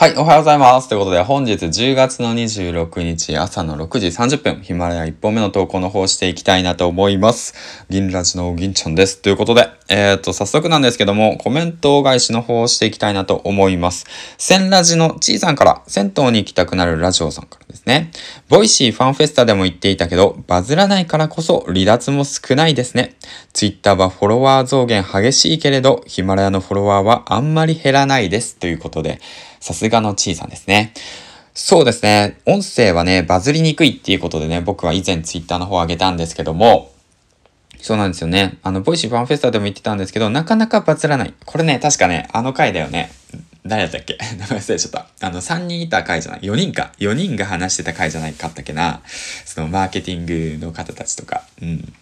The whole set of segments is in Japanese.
はい、おはようございます。ということで、本日10月の26日朝の6時30分、ヒマラヤ1本目の投稿の方をしていきたいなと思います。銀ラジの銀ちゃんです。ということで、えっ、ー、と、早速なんですけども、コメント返しの方をしていきたいなと思います。銭ラジのちいさんから、銭湯に行きたくなるラジオさんからですね。ボイシーファンフェスタでも言っていたけど、バズらないからこそ離脱も少ないですね。ツイッターはフォロワー増減激しいけれど、ヒマラヤのフォロワーはあんまり減らないです。ということで、さすがのちいさんですね。そうですね。音声はね、バズりにくいっていうことでね、僕は以前ツイッターの方を上げたんですけども、そうなんですよね。あの、ボイシーファンフェスタでも言ってたんですけど、なかなかバズらない。これね、確かね、あの回だよね。誰だったっけ？名前忘れちゃった。あの、3人いた回じゃない ?4 人か。4人が話してた回じゃないかったっけな。その、マーケティングの方たちとか。うん。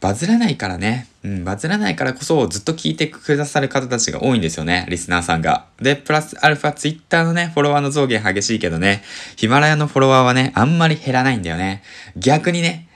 バズらないからね。うん、バズらないからこそずっと聞いてくださる方たちが多いんですよね。リスナーさんが。で、プラスアルファツイッターのね、フォロワーの増減激しいけどね、ヒマラヤのフォロワーはね、あんまり減らないんだよね。逆にね、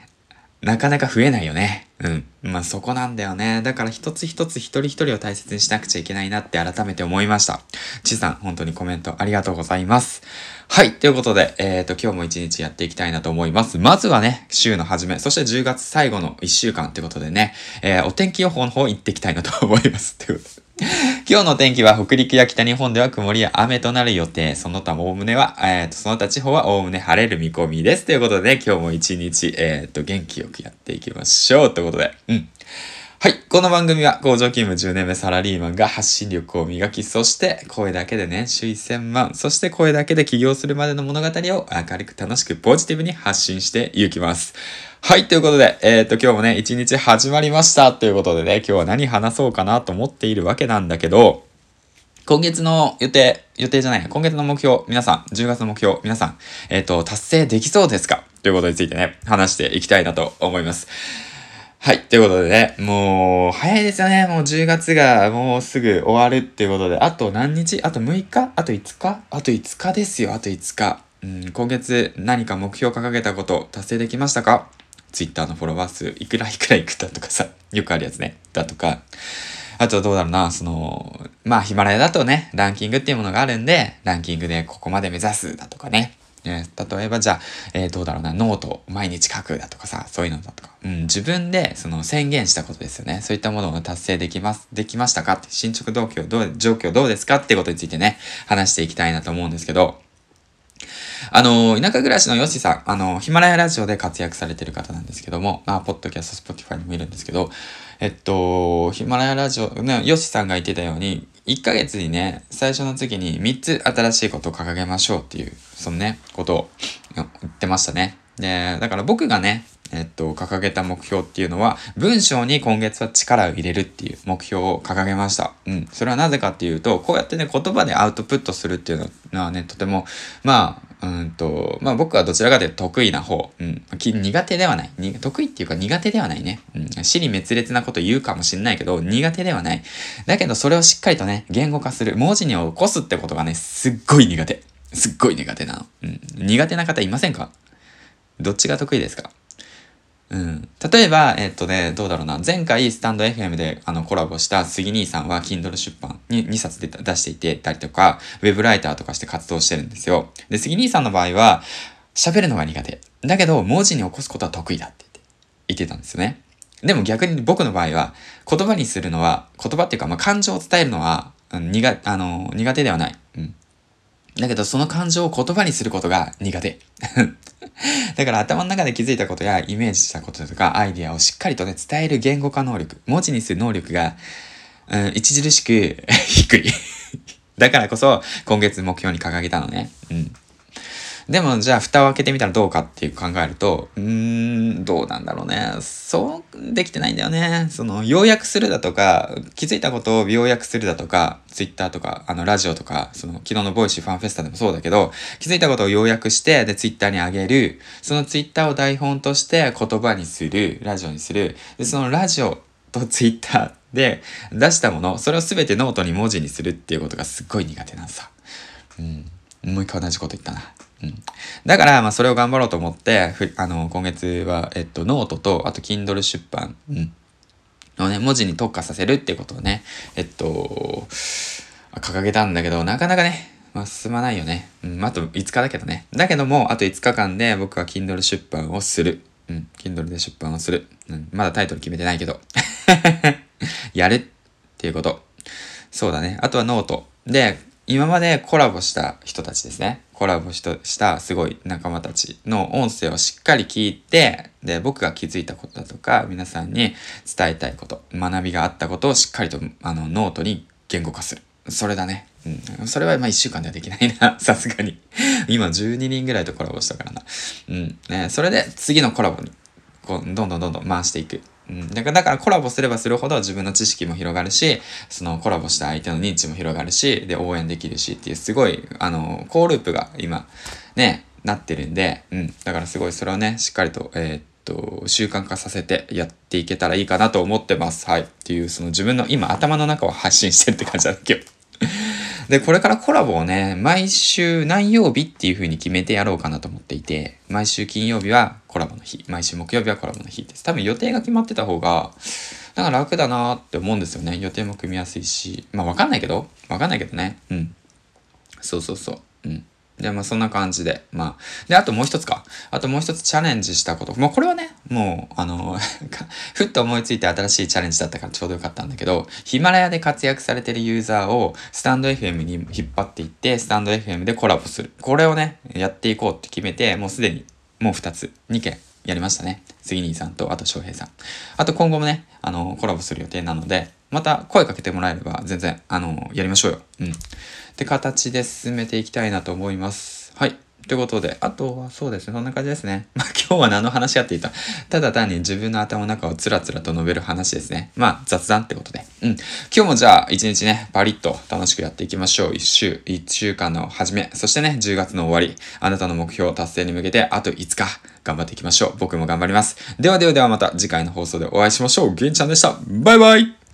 なかなか増えないよね。うん。まあそこなんだよね。だから一つ一つ一人一人を大切にしなくちゃいけないなって改めて思いました。ちさん、本当にコメントありがとうございます。はい。ということで、えっ、ー、と、今日も一日やっていきたいなと思います。まずはね、週の初め、そして10月最後の1週間ってことでね、えー、お天気予報の方行っていきたいなと思います。ということで。今日の天気は北陸や北日本では曇りや雨となる予定。その他おおむねは、え、ー、と、その他地方はおおむね晴れる見込みです。ということで、今日も一日、え、ー、と、元気よくやっていきましょう。ということで、うん。はい。この番組は工場勤務10年目サラリーマンが発信力を磨き、そして声だけで年収1000万、そして声だけで起業するまでの物語を明るく楽しくポジティブに発信していきます。はい。ということで、えっ、ー、と、今日もね、一日始まりました。ということでね、今日は何話そうかなと思っているわけなんだけど、今月の予定、予定じゃない、今月の目標、皆さん、10月の目標、皆さん、えっ、ー、と、達成できそうですか？ということについてね、話していきたいなと思います。はい。ということでね、もう、早いですよね。もう10月がもうすぐ終わるっていうことで、あと何日？あと6日？あと5日？あと5日ですよ。あと5日。うん、今月何か目標掲げたこと達成できましたか ?Twitter のフォロワー数いくらいくらいくだとかさ、よくあるやつね。だとか。あとどうだろうな、その、まあヒマラヤだとね、ランキングっていうものがあるんで、ランキングでここまで目指すだとかね。ね、例えばじゃあ、えー、どうだろうな、ノート毎日書くだとかさ、そういうのだとか、うん、自分でその宣言したことですよね。そういったものを達成できます、できましたか？って、進捗動機をどう、状況どうですかってことについてね、話していきたいなと思うんですけど、あの、田舎暮らしのヨシさん、あの、ヒマラヤラジオで活躍されてる方なんですけども、まあ、ポッドキャスト、スポティファイにもいるんですけど、えっと、ヒマラヤラジオ、ね、ヨシさんが言ってたように、1ヶ月にね、最初の時に3つ新しいことを掲げましょうっていう、そのね、ことを言ってましたね。で、だから僕がね、えっと、掲げた目標っていうのは、文章に今月は力を入れるっていう目標を掲げました。うん。それはなぜかっていうと、こうやってね、言葉でアウトプットするっていうのはね、とても、まあ、うんと、まあ僕はどちらかというと得意な方。うん。苦手ではない。得意っていうか苦手ではないね。うん。死に滅裂なこと言うかもしんないけど、苦手ではない。だけどそれをしっかりとね、言語化する。文字に起こすってことがね、すっごい苦手。すっごい苦手なの。うん。苦手な方いませんか？どっちが得意ですか？うん。例えば、えっとね、どうだろうな。前回、スタンド FM であのコラボした杉兄さんは、Kindle 出版に2冊で出していてたりとか、ウェブライターとかして活動してるんですよ。で、杉兄さんの場合は、喋るのが苦手。だけど、文字に起こすことは得意だって言って、たんですよね。でも逆に僕の場合は、言葉にするのは、言葉っていうか、まあ、感情を伝えるのは、苦、あの、苦手ではない。だけど、その感情を言葉にすることが苦手。だから頭の中で気づいたことやイメージしたこととかアイディアをしっかりとね、伝える言語化能力、文字にする能力が、うん、著しく低い だからこそ、今月目標に掲げたのね。うん。でもじゃあ蓋を開けてみたらどうかっていう考えると、うーん、どうなんだろうね。そうできてないんだよね。その、要約するだとか、気づいたことを要約するだとか、ツイッターとか、あの、ラジオとか、その、昨日のボイシーファンフェスタでもそうだけど、気づいたことを要約して、で、ツイッターに上げる、そのツイッターを台本として言葉にする、ラジオにする、で、そのラジオとツイッターで 出したもの、それを全てノートに文字にするっていうことがすっごい苦手なんさ。うん。もう一回同じこと言ったな。うん。だから、まあ、それを頑張ろうと思って、あの、今月は、えっと、ノートと、あと、Kindle 出版、うん。のね、文字に特化させるっていうことをね、えっと、掲げたんだけど、なかなかね、まあ進まないよね。うん、あと5日だけどね。だけども、あと5日間で僕は Kindle 出版をする。うん、Kindle で出版をする。うん、まだタイトル決めてないけど。やるっていうこと。そうだね。あとはノート。で、今までコラボした人たちですね。コラボしたすごい仲間たちの音声をしっかり聞いて、で、僕が気づいたことだとか、皆さんに伝えたいこと、学びがあったことをしっかりとあのノートに言語化する。それだね。うん。それはまあ一週間ではできないな。さすがに。今12人ぐらいとコラボしたからな。うん。ね、それで次のコラボに、こう、どんどんどんどん回していく。うん、だからコラボすればするほど自分の知識も広がるし、そのコラボした相手の認知も広がるし、で、応援できるしっていうすごい、あの、好ループが今、ね、なってるんで、うん。だからすごいそれをね、しっかりと、えー、っと、習慣化させてやっていけたらいいかなと思ってます。はい。っていう、その自分の今頭の中を発信してるって感じだけど。で、これからコラボをね、毎週何曜日っていう風に決めてやろうかなと思っていて、毎週金曜日はコラボの日、毎週木曜日はコラボの日です。多分予定が決まってた方が、なんか楽だなって思うんですよね。予定も組みやすいし。まあわかんないけど、わかんないけどね。うん。そうそうそう。うん。で、まあそんな感じで。まあ。で、あともう一つか。あともう一つチャレンジしたこと。もうこれはね、もう、あの、ふっと思いついて新しいチャレンジだったからちょうどよかったんだけど、ヒマラヤで活躍されてるユーザーをスタンド FM に引っ張っていって、スタンド FM でコラボする。これをね、やっていこうって決めて、もうすでにもう二つ、二件やりましたね。杉兄さんと、あと翔平さん。あと今後もね、あの、コラボする予定なので、また声かけてもらえれば全然、あの、やりましょうよ。うん。って形で進めていきたいなと思います。はい。ということで、あとはそうですね、そんな感じですね。まあ今日は何の話やっていた？ただ単に自分の頭の中をつらつらと述べる話ですね。まあ雑談ってことで。うん。今日もじゃあ一日ね、パリッと楽しくやっていきましょう。一週、一週間の始め、そしてね、10月の終わり、あなたの目標達成に向けてあと5日、頑張っていきましょう。僕も頑張ります。ではではではまた次回の放送でお会いしましょう。げんちゃんでした。バイバイ